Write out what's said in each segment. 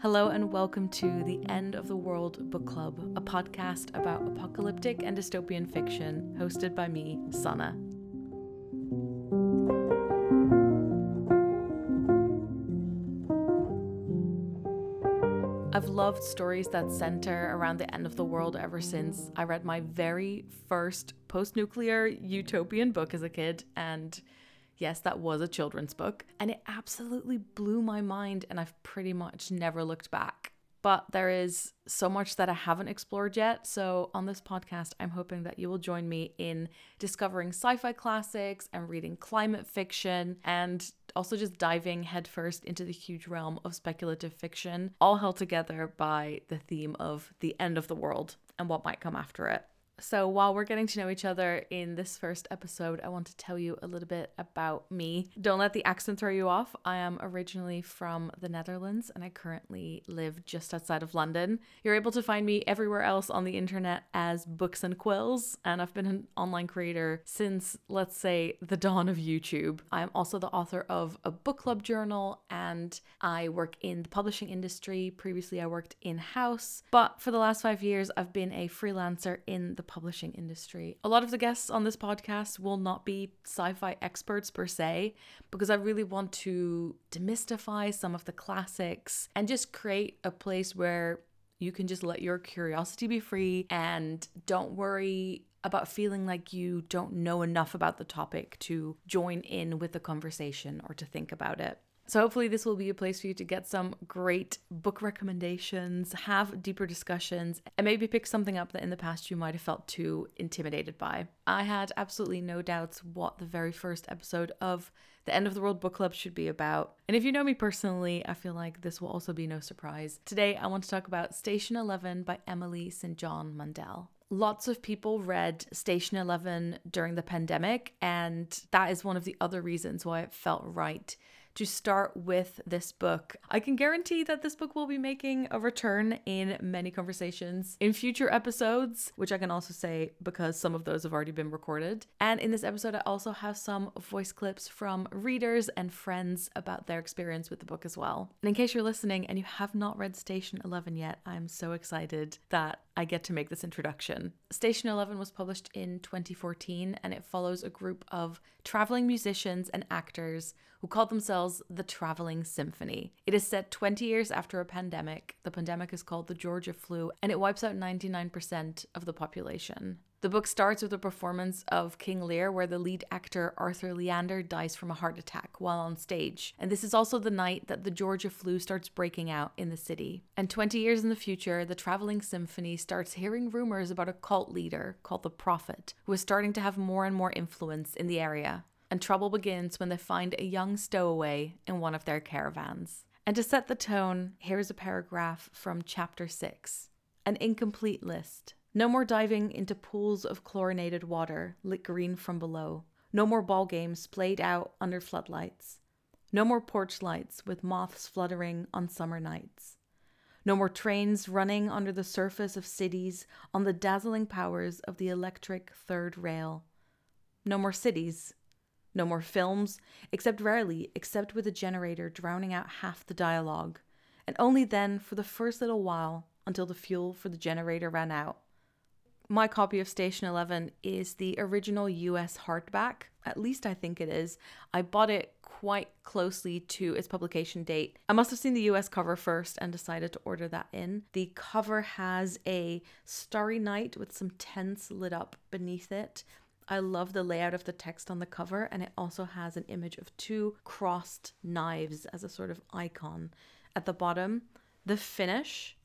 Hello, and welcome to the End of the World Book Club, a podcast about apocalyptic and dystopian fiction, hosted by me, Sanne. I've loved stories that center around the end of the world ever since I read my very first post nuclear utopian book as a kid, and Yes, that was a children's book, and it absolutely blew my mind, and I've pretty much never looked back. But there is so much that I haven't explored yet. So, on this podcast, I'm hoping that you will join me in discovering sci fi classics and reading climate fiction and also just diving headfirst into the huge realm of speculative fiction, all held together by the theme of the end of the world and what might come after it. So, while we're getting to know each other in this first episode, I want to tell you a little bit about me. Don't let the accent throw you off. I am originally from the Netherlands and I currently live just outside of London. You're able to find me everywhere else on the internet as Books and Quills, and I've been an online creator since, let's say, the dawn of YouTube. I am also the author of a book club journal and I work in the publishing industry. Previously, I worked in house, but for the last five years, I've been a freelancer in the publishing industry. A lot of the guests on this podcast will not be sci fi experts per se, because I really want to demystify some of the classics and just create a place where you can just let your curiosity be free and don't worry about feeling like you don't know enough about the topic to join in with the conversation or to think about it. So, hopefully, this will be a place for you to get some great book recommendations, have deeper discussions, and maybe pick something up that in the past you might have felt too intimidated by. I had absolutely no doubts what the very first episode of the End of the World Book Club should be about. And if you know me personally, I feel like this will also be no surprise. Today, I want to talk about Station 11 by Emily St. John Mandel lots of people read Station 11 during the pandemic, and that is one of the other reasons why it felt right to start with this book. I can guarantee that this book will be making a return in many conversations in future episodes, which I can also say because some of those have already been recorded. And in this episode, I also have some voice clips from readers and friends about their experience with the book as well. And in case you're listening and you have not read Station 11 yet, I'm so excited that I get to make this introduction. Station 11 was published in 2014 and it follows a group of traveling musicians and actors who call themselves the Traveling Symphony. It is set 20 years after a pandemic. The pandemic is called the Georgia flu, and it wipes out 99% of the population. The book starts with a performance of King Lear, where the lead actor Arthur Leander dies from a heart attack while on stage. And this is also the night that the Georgia flu starts breaking out in the city. And 20 years in the future, the traveling symphony starts hearing rumors about a cult leader called the Prophet, who is starting to have more and more influence in the area and trouble begins when they find a young stowaway in one of their caravans. And to set the tone, here is a paragraph from chapter 6 an incomplete list. No more diving into pools of chlorinated water lit green from below. No more ball games played out under floodlights. No more porch lights with moths fluttering on summer nights. No more trains running under the surface of cities on the dazzling powers of the electric third rail. No more cities no more films, except rarely, except with a generator drowning out half the dialogue, and only then for the first little while until the fuel for the generator ran out. My copy of Station 11 is the original US hardback, at least I think it is. I bought it quite closely to its publication date. I must have seen the US cover first and decided to order that in. The cover has a starry night with some tents lit up beneath it I love the layout of the text on the cover, and it also has an image of two crossed knives as a sort of icon at the bottom. The finish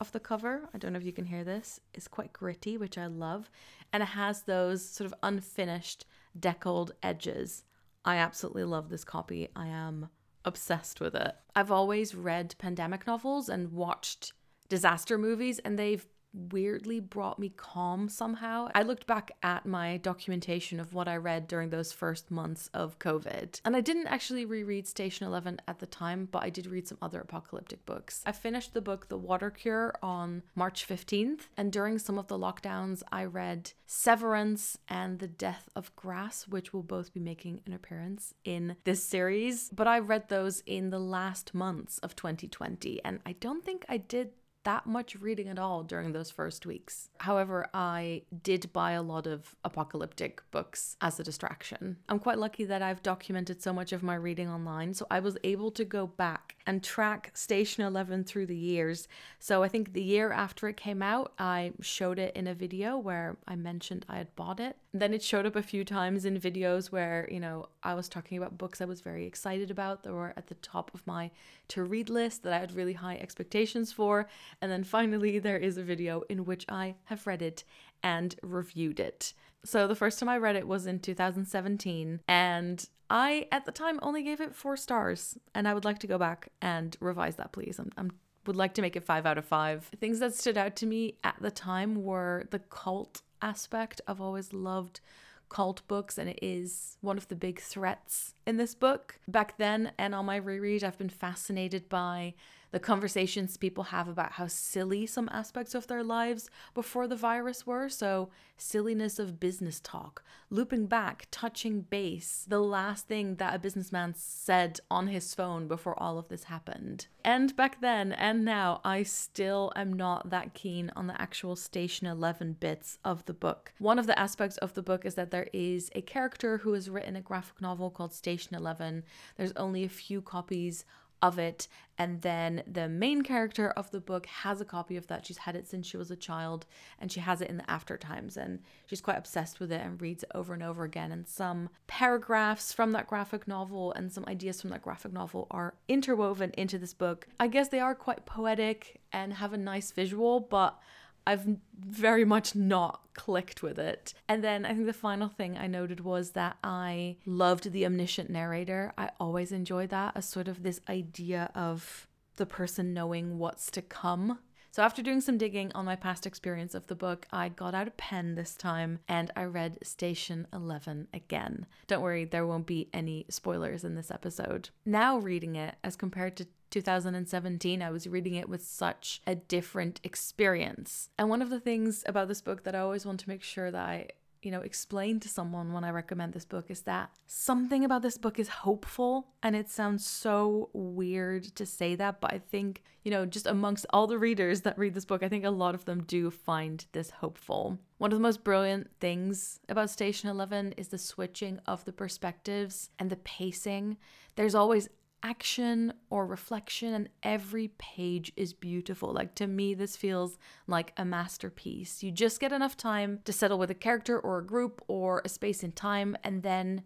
of the cover, I don't know if you can hear this, is quite gritty, which I love, and it has those sort of unfinished deckled edges. I absolutely love this copy. I am obsessed with it. I've always read pandemic novels and watched disaster movies, and they've weirdly brought me calm somehow. I looked back at my documentation of what I read during those first months of COVID, and I didn't actually reread Station 11 at the time, but I did read some other apocalyptic books. I finished the book The Water Cure on March 15th, and during some of the lockdowns, I read Severance and The Death of Grass, which will both be making an appearance in this series. But I read those in the last months of 2020, and I don't think I did that much reading at all during those first weeks. However, I did buy a lot of apocalyptic books as a distraction. I'm quite lucky that I've documented so much of my reading online, so I was able to go back and track Station 11 through the years. So I think the year after it came out, I showed it in a video where I mentioned I had bought it. Then it showed up a few times in videos where, you know, I was talking about books I was very excited about that were at the top of my to read list that I had really high expectations for. And then finally, there is a video in which I have read it and reviewed it. So the first time I read it was in 2017, and I at the time only gave it four stars, and I would like to go back and revise that, please. I'm, I'm would like to make it five out of five. Things that stood out to me at the time were the cult aspect. I've always loved cult books, and it is one of the big threats in this book. Back then, and on my reread, I've been fascinated by the conversations people have about how silly some aspects of their lives before the virus were. So, silliness of business talk, looping back, touching base, the last thing that a businessman said on his phone before all of this happened. And back then and now, I still am not that keen on the actual Station 11 bits of the book. One of the aspects of the book is that there is a character who has written a graphic novel called Station 11. There's only a few copies of it. And then the main character of the book has a copy of that. She's had it since she was a child and she has it in the after times. And she's quite obsessed with it and reads it over and over again. And some paragraphs from that graphic novel and some ideas from that graphic novel are interwoven into this book. I guess they are quite poetic and have a nice visual, but I've very much not clicked with it. And then I think the final thing I noted was that I loved the omniscient narrator. I always enjoy that as sort of this idea of the person knowing what's to come. So, after doing some digging on my past experience of the book, I got out a pen this time and I read Station 11 again. Don't worry, there won't be any spoilers in this episode. Now, reading it as compared to 2017, I was reading it with such a different experience. And one of the things about this book that I always want to make sure that I you know, explain to someone when I recommend this book is that something about this book is hopeful. And it sounds so weird to say that, but I think, you know, just amongst all the readers that read this book, I think a lot of them do find this hopeful. One of the most brilliant things about Station 11 is the switching of the perspectives and the pacing. There's always action or reflection, and every page is beautiful. Like to me, this feels like a masterpiece. You just get enough time to settle with a character or a group or a space in time, and then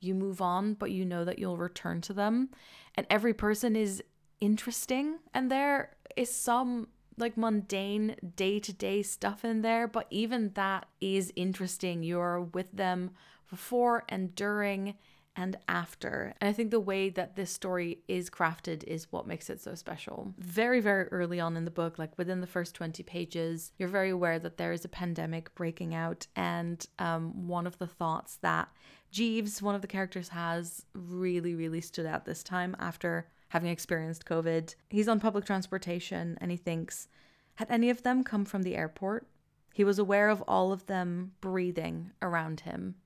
you move on, but you know that you'll return to them. And every person is interesting, and there is some like mundane day to day stuff in there, but even that is interesting. You're with them before and during and after. And I think the way that this story is crafted is what makes it so special. Very, very early on in the book, like within the first 20 pages, you're very aware that there is a pandemic breaking out. And um, one of the thoughts that Jeevan, one of the characters, has really, really stood out this time after having experienced COVID. He's on public transportation and he thinks, had any of them come from the airport? He was aware of all of them breathing around him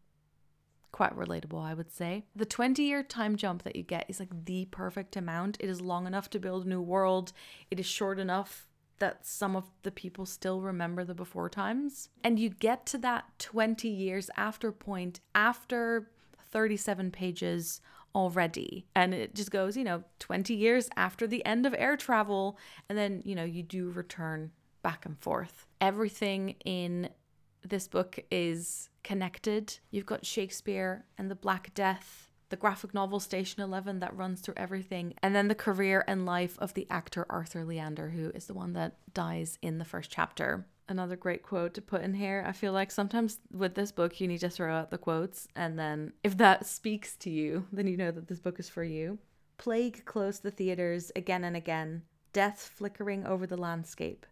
quite relatable, I would say. The 20 year time jump that you get is like the perfect amount. It is long enough to build a new world, it is short enough that some of the people still remember the before times. And you get to that 20 years after point after 37 pages already. And it just goes, you know, 20 years after the end of air travel. And then, you know, you do return back and forth. Everything in this book is connected. You've got Shakespeare and the Black Death, the graphic novel Station 11 that runs through everything, and then the career and life of the actor Arthur Leander, who is the one that dies in the first chapter. Another great quote to put in here. I feel like sometimes with this book, you need to throw out the quotes, and then if that speaks to you, then you know that this book is for you. Plague closed the theaters again and again, death flickering over the landscape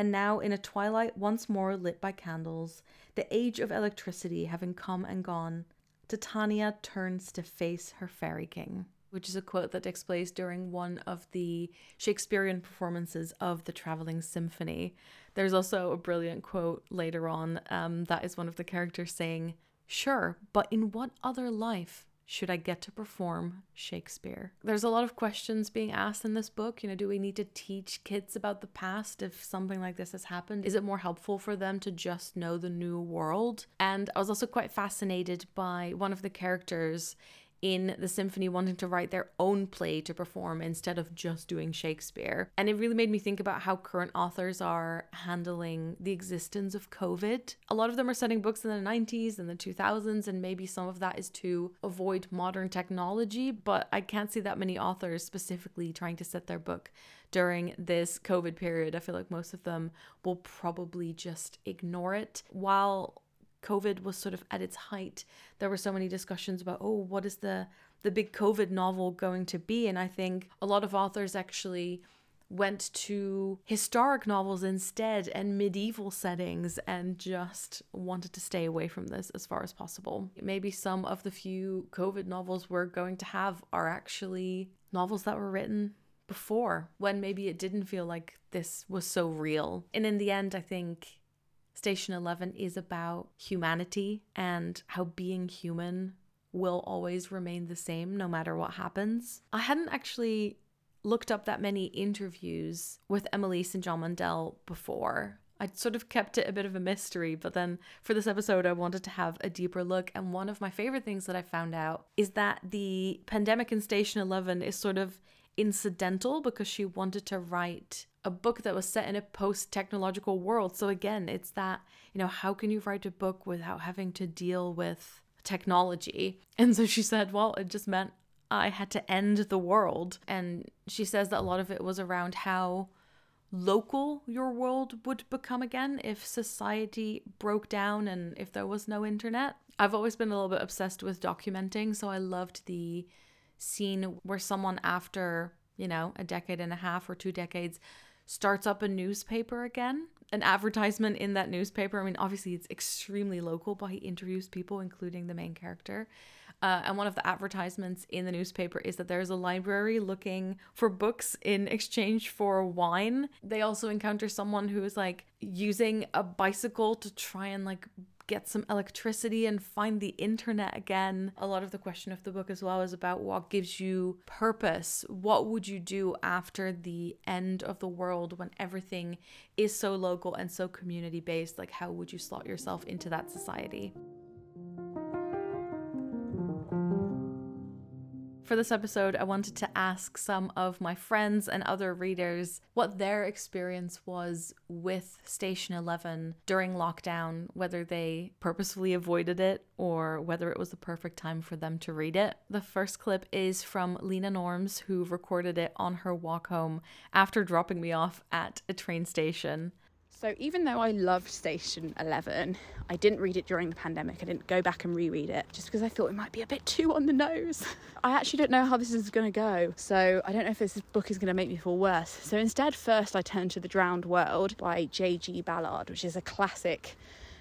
And now, in a twilight once more lit by candles, the age of electricity having come and gone, Titania turns to face her fairy king which is a quote that takes place during one of the Shakespearean performances of the Traveling Symphony. There's also a brilliant quote later on um, that is one of the characters saying, Sure, but in what other life should I get to perform Shakespeare? There's a lot of questions being asked in this book. You know, do we need to teach kids about the past if something like this has happened? Is it more helpful for them to just know the new world? And I was also quite fascinated by one of the characters in the symphony wanting to write their own play to perform instead of just doing Shakespeare. And it really made me think about how current authors are handling the existence of COVID. A lot of them are setting books in the 90s and the 2000s, and maybe some of that is to avoid modern technology, but I can't see that many authors specifically trying to set their book during this COVID period. I feel like most of them will probably just ignore it. While COVID was sort of at its height, there were so many discussions about, oh, what is the the big COVID novel going to be? And I think a lot of authors actually went to historic novels instead and medieval settings and just wanted to stay away from this as far as possible. Maybe some of the few COVID novels we're going to have are actually novels that were written before when maybe it didn't feel like this was so real. And in the end, I think Station 11 is about humanity and how being human will always remain the same no matter what happens. I hadn't actually looked up that many interviews with Emily St. John Mandel before. I'd sort of kept it a bit of a mystery, but then for this episode, I wanted to have a deeper look. And one of my favorite things that I found out is that the pandemic in Station 11 is sort of incidental because she wanted to write a book that was set in a post technological world. So again, it's that, you know, how can you write a book without having to deal with technology? And so she said, well, it just meant I had to end the world. And she says that a lot of it was around how local your world would become again if society broke down and if there was no internet. I've always been a little bit obsessed with documenting, so I loved the scene where someone after, you know, a decade and a half or two decades starts up a newspaper again, an advertisement in that newspaper. I mean, obviously it's extremely local, but he interviews people, including the main character. Uh, and one of the advertisements in the newspaper is that there's a library looking for books in exchange for wine. They also encounter someone who is like using a bicycle to try and like get some electricity and find the internet again. A lot of the question of the book as well is about what gives you purpose. What would you do after the end of the world when everything is so local and so community based? Like, how would you slot yourself into that society? For this episode, I wanted to ask some of my friends and other readers what their experience was with Station 11 during lockdown, whether they purposefully avoided it or whether it was the perfect time for them to read it. The first clip is from Leena Norms, who recorded it on her walk home after dropping me off at a train station. So even though I loved Station 11, I didn't read it during the pandemic. I didn't go back and reread it just because I thought it might be a bit too on the nose. I actually don't know how this is going to go. So I don't know if this book is going to make me feel worse. So instead, first I turned to The Drowned World by J.G. Ballard, which is a classic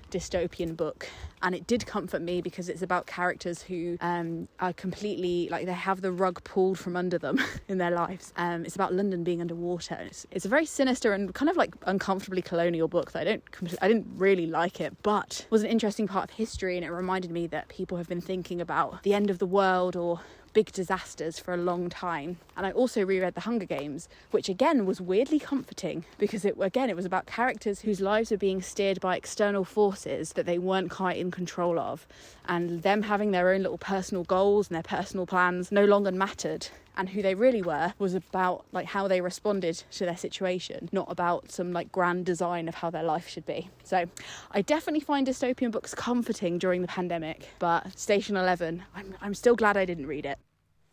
dystopian book and it did comfort me because it's about characters who um, are completely like they have the rug pulled from under them in their lives. Um, it's about london being underwater. It's, it's, a very sinister and kind of like uncomfortably colonial book that i don't i didn't really like it but was an interesting part of history and it reminded me that people have been thinking about the end of the world or big disasters for a long time. And I also reread The Hunger Games, which again was weirdly comforting because it again it was about characters whose lives were being steered by external forces that they weren't quite in control of, and them having their own little personal goals and their personal plans no longer mattered. And who they really were was about like how they responded to their situation not about some like grand design of how their life should be. So i definitely find dystopian books comforting during the pandemic but station 11 i'm, I'm still glad i didn't read it.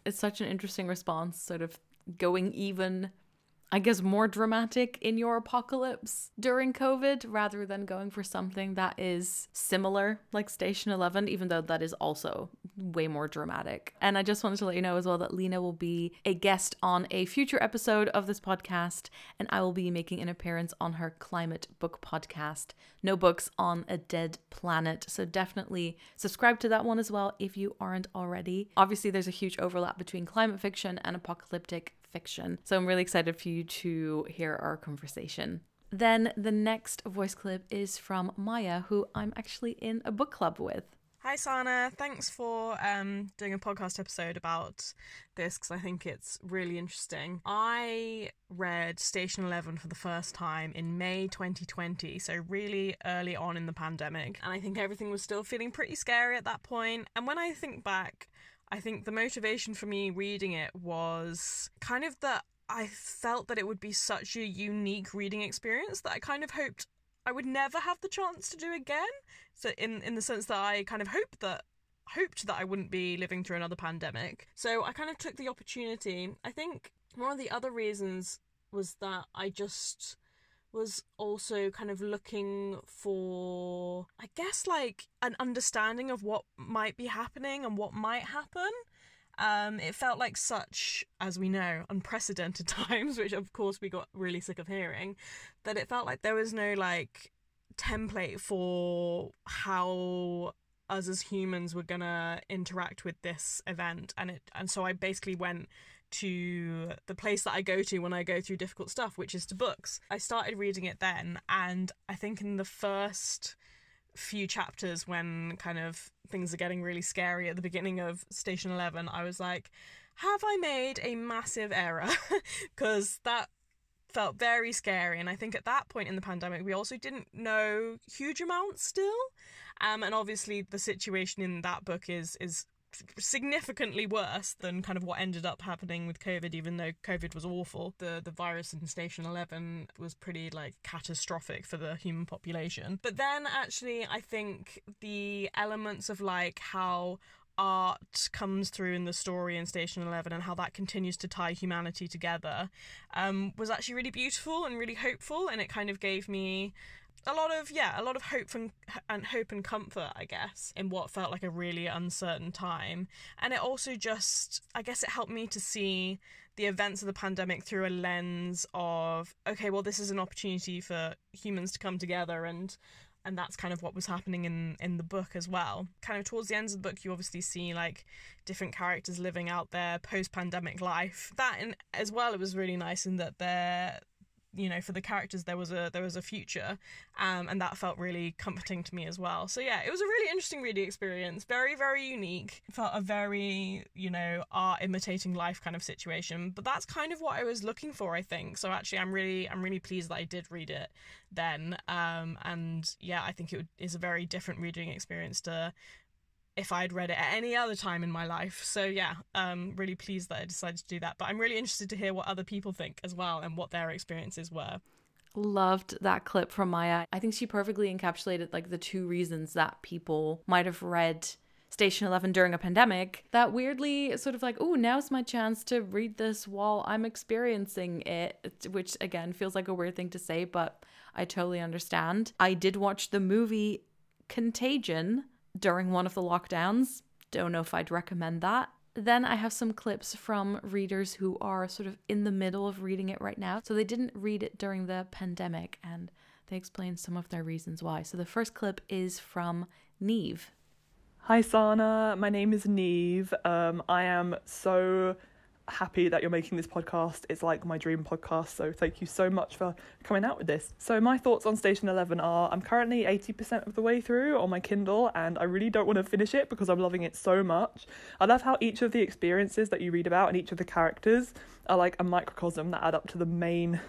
It's such an interesting response sort of going even I guess, more dramatic in your apocalypse during COVID rather than going for something that is similar, like Station 11, even though that is also way more dramatic. And I just wanted to let you know as well that Leena will be a guest on a future episode of this podcast, and I will be making an appearance on her climate book podcast, No Books on a Dead Planet. So definitely subscribe to that one as well if you aren't already. Obviously, there's a huge overlap between climate fiction and apocalyptic fiction. So I'm really excited for you to hear our conversation. Then the next voice clip is from Maia, who I'm actually in a book club with. Hi, Sanne. Thanks for um, doing a podcast episode about this because I think it's really interesting. I read Station 11 for the first time in May 2020, so really early on in the pandemic. And I think everything was still feeling pretty scary at that point. And when I think back, I think the motivation for me reading it was kind of that I felt that it would be such a unique reading experience that I kind of hoped I would never have the chance to do again. So in in the sense that I kind of hoped that hoped that I wouldn't be living through another pandemic. So I kind of took the opportunity. I think one of the other reasons was that I just was also kind of looking for, I guess, like an understanding of what might be happening and what might happen. Um, it felt like such, as we know, unprecedented times, which of course we got really sick of hearing, that it felt like there was no like template for how us as humans were gonna interact with this event and it and so I basically went to the place that I go to when I go through difficult stuff, which is to books. I started reading it then, and I think in the first few chapters, when kind of things are getting really scary at the beginning of Station 11, I was like, have I made a massive error? Because that felt very scary. And I think at that point in the pandemic, we also didn't know huge amounts still. Um, and obviously, the situation in that book is is significantly worse than kind of what ended up happening with COVID, even though COVID was awful. The the virus in Station Eleven was pretty like catastrophic for the human population. But then actually I think the elements of like how art comes through in the story in Station 11 and how that continues to tie humanity together um, was actually really beautiful and really hopeful and it kind of gave me a lot of yeah a lot of hope and, and hope and comfort i guess in what felt like a really uncertain time. And it also just i guess it helped me to see the events of the pandemic through a lens of okay well this is an opportunity for humans to come together and and that's kind of what was happening in in the book as well. Kind of towards the end of the book you obviously see like different characters living out their post-pandemic life. That and as well it was really nice in that they're you know for the characters there was a there was a future um, and that felt really comforting to me as well. So yeah it was a really interesting reading experience very very unique. Felt a very you know art imitating life kind of situation but that's kind of what i was looking for i think. So actually i'm really i'm really pleased that i did read it then um, and yeah i think it is a very different reading experience to if I'd read it at any other time in my life. So yeah, um, really pleased that I decided to do that. But I'm really interested to hear what other people think as well and what their experiences were. Loved that clip from Maia. I think she perfectly encapsulated like the two reasons that people might have read Station 11 during a pandemic that weirdly sort of like, oh, now's my chance to read this while I'm experiencing it, which again feels like a weird thing to say, but I totally understand. I did watch the movie Contagion during one of the lockdowns. Don't know if I'd recommend that. Then I have some clips from readers who are sort of in the middle of reading it right now. So they didn't read it during the pandemic and they explain some of their reasons why. So the first clip is from Niamh. Hi Sanne, my name is Niamh. Um, I am so happy that you're making this podcast. It's like my dream podcast, so thank you so much for coming out with this. So, my thoughts on Station 11 are I'm currently 80% of the way through on my Kindle, and I really don't want to finish it because I'm loving it so much. I love how each of the experiences that you read about and each of the characters are like a microcosm that add up to the main,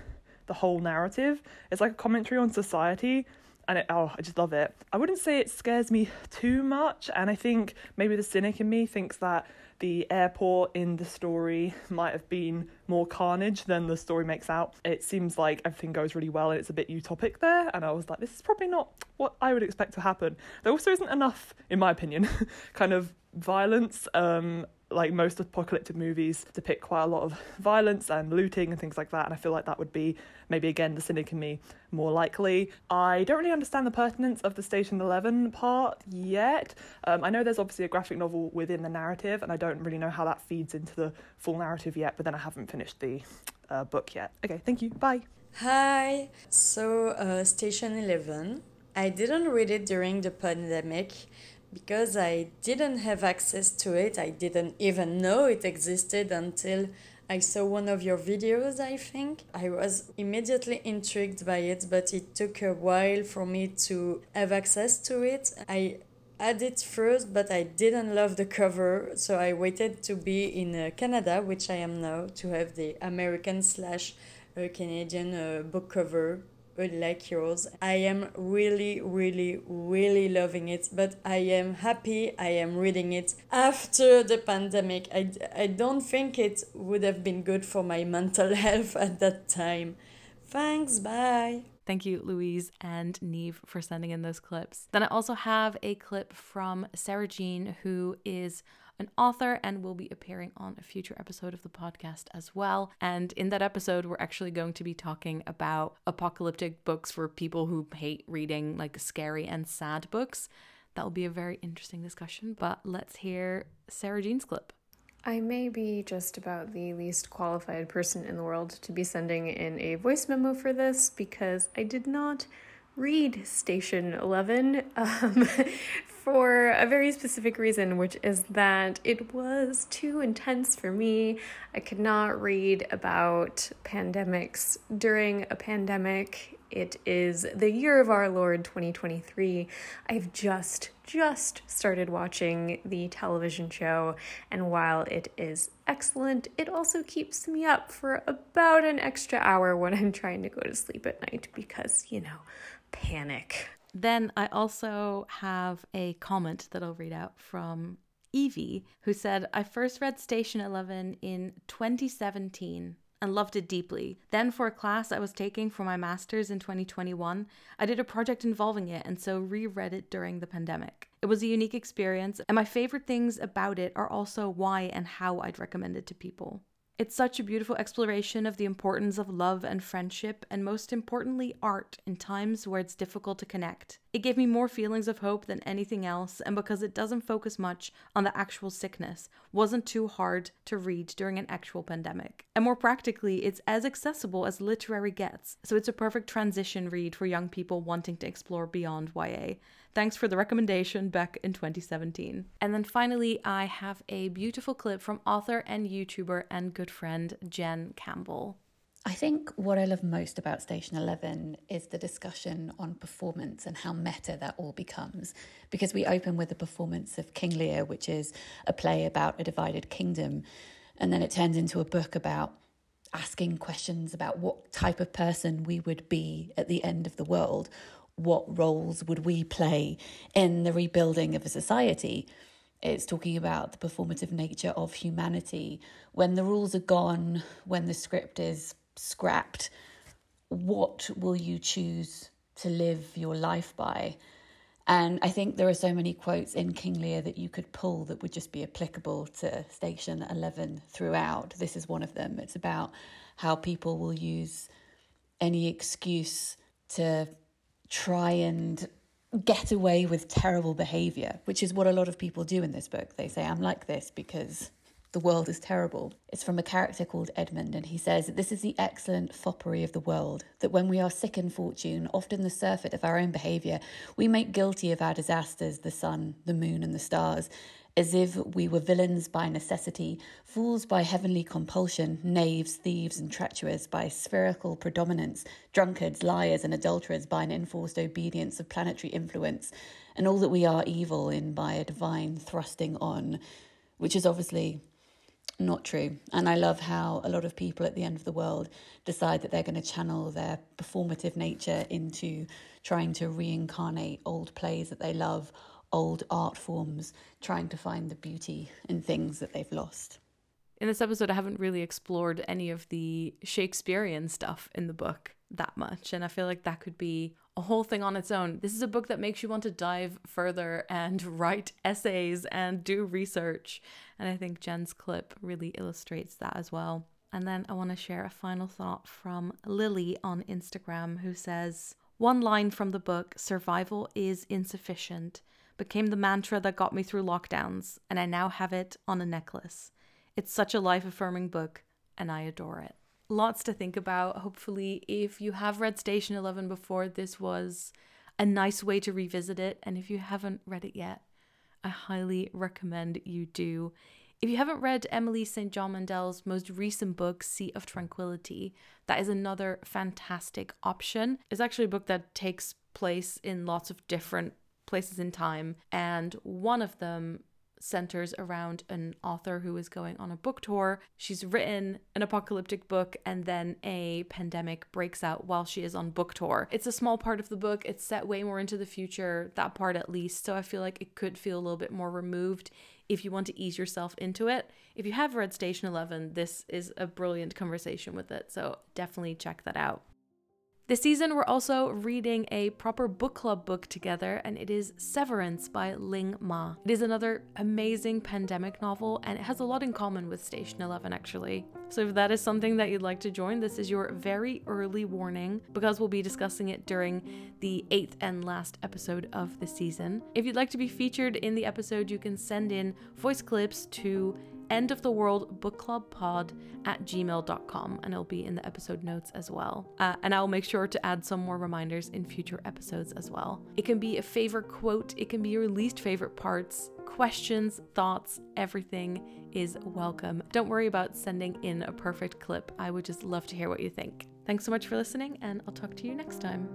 the whole narrative. It's like a commentary on society and it, oh, I just love it. I wouldn't say it scares me too much, and I think maybe the cynic in me thinks that the airport in the story might have been more carnage than the story makes out. It seems like everything goes really well and it's a bit utopic there, and I was like, this is probably not what I would expect to happen. There also isn't enough, in my opinion, kind of violence. Um, like most apocalyptic movies depict quite a lot of violence and looting and things like that and i feel like that would be maybe again the cynic in me more likely. I don't really understand the pertinence of the station 11 part yet. Um, i know there's obviously a graphic novel within the narrative and i don't really know how that feeds into the full narrative yet but then i haven't finished the uh, book yet. Okay thank you. Bye. Hi. So uh, station 11 i didn't read it during the pandemic because I didn't have access to it. I didn't even know it existed until I saw one of your videos, I think. I was immediately intrigued by it, but it took a while for me to have access to it. I had it first, but I didn't love the cover, so I waited to be in uh, Canada, which I am now, to have the American slash uh, Canadian uh, book cover like yours. I am really, really, really loving it, but I am happy I am reading it after the pandemic. I, I don't think it would have been good for my mental health at that time. Thanks, bye. Thank you, Louise and Niamh, for sending in those clips. Then I also have a clip from Sarah Jean, who is an author and will be appearing on a future episode of the podcast as well. And in that episode, we're actually going to be talking about apocalyptic books for people who hate reading like scary and sad books. That'll be a very interesting discussion, but let's hear Sarah Jean's clip. I may be just about the least qualified person in the world to be sending in a voice memo for this because I did not read Station 11 um, for a very specific reason, which is that it was too intense for me. I could not read about pandemics during a pandemic. It is the year of our Lord 2023. I've just just started watching the television show, and while it is excellent, it also keeps me up for about an extra hour when I'm trying to go to sleep at night because, you know, panic. Then I also have a comment that I'll read out from Evie, who said, I first read Station 11 in 2017 and loved it deeply. Then, for a class I was taking for my master's in 2021, I did a project involving it and so reread it during the pandemic. It was a unique experience, and my favorite things about it are also why and how I'd recommend it to people. It's such a beautiful exploration of the importance of love and friendship, and most importantly, art in times where it's difficult to connect. It gave me more feelings of hope than anything else, and because it doesn't focus much on the actual sickness, wasn't too hard to read during an actual pandemic. And more practically, it's as accessible as literary gets, so it's a perfect transition read for young people wanting to explore beyond YA. Thanks for the recommendation back in 2017. And then finally, I have a beautiful clip from author and YouTuber and good friend Jen Campbell. I think what I love most about Station 11 is the discussion on performance and how meta that all becomes. Because we open with a performance of King Lear, which is a play about a divided kingdom, and then it turns into a book about asking questions about what type of person we would be at the end of the world what roles would we play in the rebuilding of a society. It's talking about the performative nature of humanity. When the rules are gone, when the script is scrapped, what will you choose to live your life by? And I think there are so many quotes in King Lear that you could pull that would just be applicable to Station 11 throughout. This is one of them. It's about how people will use any excuse to try and get away with terrible behavior, which is what a lot of people do in this book. They say, I'm like this because the world is terrible. It's from a character called Edmund, and he says that this is the excellent foppery of the world, that when we are sick in fortune, often the surfeit of our own behaviour, we make guilty of our disasters the sun, the moon, and the stars, as if we were villains by necessity, fools by heavenly compulsion, knaves, thieves, and treacherous by spherical predominance, drunkards, liars, and adulterers by an enforced obedience of planetary influence, and all that we are evil in by a divine thrusting on, which is obviously not true. And I love how a lot of people at the end of the world decide that they're going to channel their performative nature into trying to reincarnate old plays that they love old art forms, trying to find the beauty in things that they've lost. In this episode, I haven't really explored any of the Shakespearean stuff in the book that much, and I feel like that could be a whole thing on its own. This is a book that makes you want to dive further and write essays and do research, and I think Jen's clip really illustrates that as well. And then I want to share a final thought from Lily on Instagram, who says, One line from the book, Survival is insufficient, became the mantra that got me through lockdowns, and I now have it on a necklace. It's such a life affirming book, and I adore it. Lots to think about. Hopefully, if you have read Station 11 before, this was a nice way to revisit it. And if you haven't read it yet, I highly recommend you do. If you haven't read Emily St. John Mandel's most recent book, Sea of Tranquility, that is another fantastic option. It's actually a book that takes place in lots of different places in time, and one of them centers around an author who is going on a book tour. She's written an apocalyptic book and then a pandemic breaks out while she is on book tour. It's a small part of the book, it's set way more into the future, that part at least. So I feel like it could feel a little bit more removed if you want to ease yourself into it. If you have read Station 11, this is a brilliant conversation with it. So definitely check that out. This season, we're also reading a proper book club book together, and it is Severance by Ling Ma. It is another amazing pandemic novel, and it has a lot in common with Station 11, actually. So, if that is something that you'd like to join, this is your very early warning because we'll be discussing it during the eighth and last episode of the season. If you'd like to be featured in the episode, you can send in voice clips to end of the world book club pod at gmail.com and it'll be in the episode notes as well. Uh, and i'll make sure to add some more reminders in future episodes as well. It can be a favorite quote it can be your least favorite parts questions thoughts everything is welcome. Don't worry about sending in a perfect clip. I would just love to hear what you think. Thanks so much for listening and i'll talk to you next time.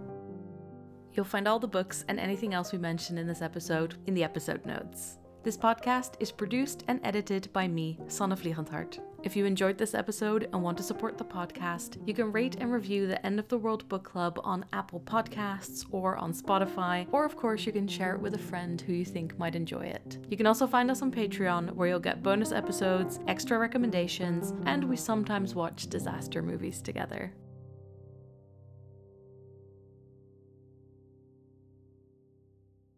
You'll find all the books and anything else we mentioned in this episode in the episode notes. This podcast is produced and edited by me, Sanne Vliegenthart. If you enjoyed this episode and want to support the podcast, you can rate and review the End of the World Book Club on Apple Podcasts or on Spotify, or of course, you can share it with a friend who you think might enjoy it. You can also find us on Patreon, where you'll get bonus episodes, extra recommendations, and we sometimes watch disaster movies together.